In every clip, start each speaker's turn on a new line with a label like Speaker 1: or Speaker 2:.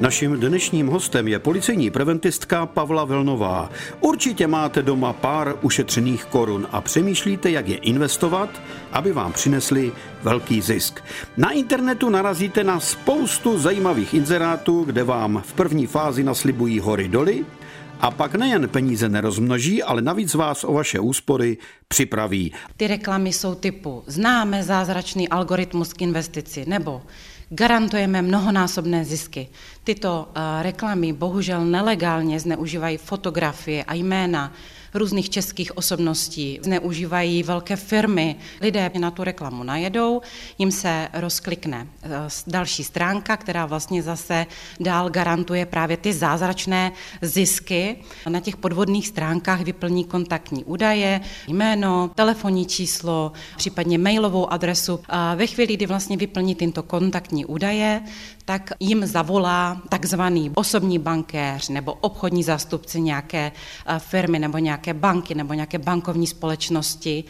Speaker 1: Naším dnešním hostem je policejní preventistka Pavla Velnová. Určitě máte doma pár ušetřených korun a přemýšlíte, jak je investovat, aby vám přinesli velký zisk. Na internetu narazíte na spoustu zajímavých inzerátů, kde vám v první fázi naslibují hory doly, a pak nejen peníze nerozmnoží, ale navíc vás o vaše úspory připraví.
Speaker 2: Ty reklamy jsou typu známe zázračný algoritmus k investici nebo garantujeme mnohonásobné zisky. Tyto uh, reklamy bohužel nelegálně zneužívají fotografie a jména různých českých osobností, zneužívají velké firmy. Lidé na tu reklamu najedou, jim se rozklikne eh, další stránka, která vlastně zase dál garantuje právě ty zázračné zisky. Na těch podvodných stránkách vyplní kontaktní údaje, jméno, telefonní číslo, případně mailovou adresu. A ve chvíli, kdy vlastně vyplní tyto kontaktní údaje, tak jim zavolá takzvaný osobní bankéř nebo obchodní zástupce nějaké eh, firmy nebo nějaké banky nebo nějaké bankovní společnosti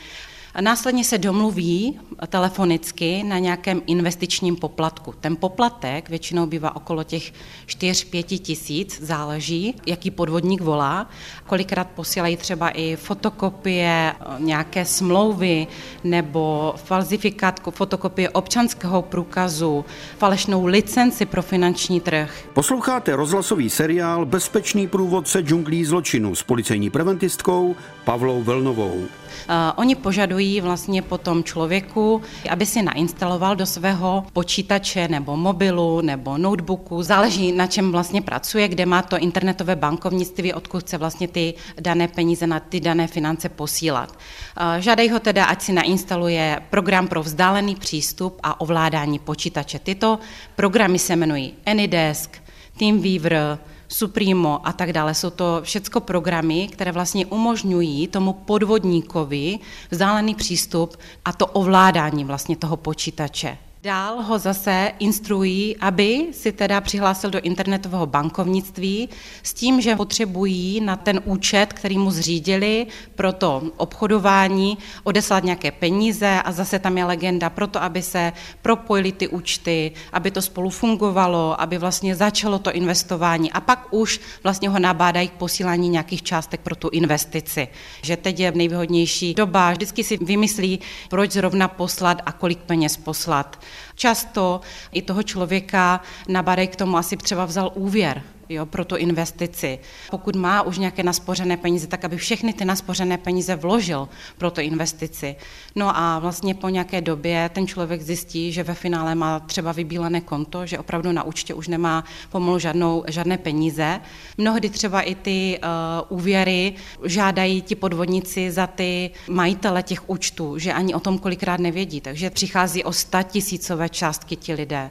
Speaker 2: Následně se domluví telefonicky na nějakém investičním poplatku. Ten poplatek většinou bývá okolo těch 4-5 tisíc, záleží, jaký podvodník volá. Kolikrát posílají třeba i fotokopie nějaké smlouvy nebo falzifikát fotokopie občanského průkazu, falešnou licenci pro finanční trh.
Speaker 1: Posloucháte rozhlasový seriál Bezpečný průvodce džunglí zločinu s policejní preventistkou Pavlou Velnovou.
Speaker 2: Uh, oni požadují vlastně po tom člověku, aby si nainstaloval do svého počítače nebo mobilu nebo notebooku, záleží na čem vlastně pracuje, kde má to internetové bankovnictví, odkud chce vlastně ty dané peníze na ty dané finance posílat. Uh, žádají ho teda, ať si nainstaluje program pro vzdálený přístup a ovládání počítače. Tyto programy se jmenují AnyDesk, TeamViewer, Supremo a tak dále. Jsou to všechno programy, které vlastně umožňují tomu podvodníkovi vzdálený přístup a to ovládání vlastně toho počítače. Dál ho zase instruují, aby si teda přihlásil do internetového bankovnictví s tím, že potřebují na ten účet, který mu zřídili pro to obchodování, odeslat nějaké peníze a zase tam je legenda pro to, aby se propojily ty účty, aby to spolu fungovalo, aby vlastně začalo to investování a pak už vlastně ho nabádají k posílání nějakých částek pro tu investici. Že teď je nejvýhodnější doba, vždycky si vymyslí, proč zrovna poslat a kolik peněz poslat. Často i toho člověka nabadají k tomu, asi třeba vzal úvěr jo, pro tu investici. Pokud má už nějaké naspořené peníze, tak aby všechny ty naspořené peníze vložil pro tu investici. No a vlastně po nějaké době ten člověk zjistí, že ve finále má třeba vybílené konto, že opravdu na účtě už nemá pomalu žádnou, žádné peníze. Mnohdy třeba i ty uh, úvěry žádají ti podvodníci za ty majitele těch účtů, že ani o tom kolikrát nevědí, takže přichází o sta tisícové částky ti lidé.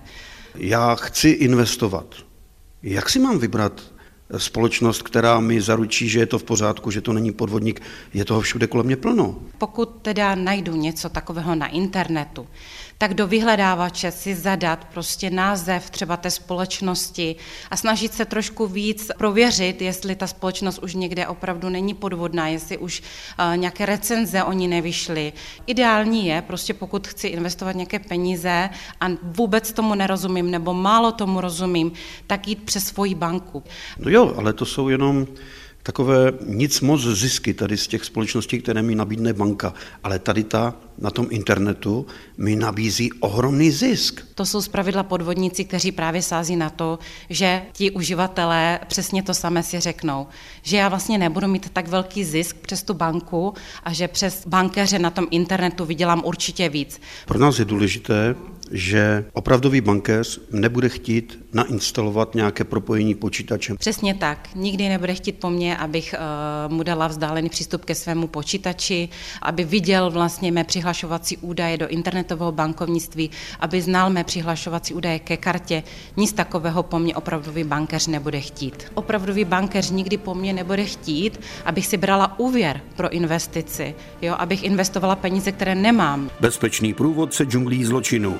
Speaker 1: Já chci investovat jak si mám vybrat společnost, která mi zaručí, že je to v pořádku, že to není podvodník, je toho všude kolem mě plno.
Speaker 2: Pokud teda najdu něco takového na internetu, tak do vyhledávače si zadat prostě název třeba té společnosti a snažit se trošku víc prověřit, jestli ta společnost už někde opravdu není podvodná, jestli už uh, nějaké recenze oni nevyšly. Ideální je prostě pokud chci investovat nějaké peníze a vůbec tomu nerozumím nebo málo tomu rozumím, tak jít přes svoji banku.
Speaker 1: No jo, ale to jsou jenom takové nic moc zisky tady z těch společností, které mi nabídne banka, ale tady ta na tom internetu mi nabízí ohromný zisk.
Speaker 2: To jsou zpravidla podvodníci, kteří právě sází na to, že ti uživatelé přesně to samé si řeknou, že já vlastně nebudu mít tak velký zisk přes tu banku a že přes bankéře na tom internetu vydělám určitě víc.
Speaker 1: Pro nás je důležité, že opravdový bankéř nebude chtít nainstalovat nějaké propojení počítačem.
Speaker 2: Přesně tak. Nikdy nebude chtít po mně, abych uh, mu dala vzdálený přístup ke svému počítači, aby viděl vlastně mé přihlašovací údaje do internetového bankovnictví, aby znal mé přihlašovací údaje ke kartě. Nic takového po mně opravdový bankéř nebude chtít. Opravdový bankéř nikdy po mně nebude chtít, abych si brala úvěr pro investici, jo, abych investovala peníze, které nemám.
Speaker 1: Bezpečný průvodce džunglí zločinu.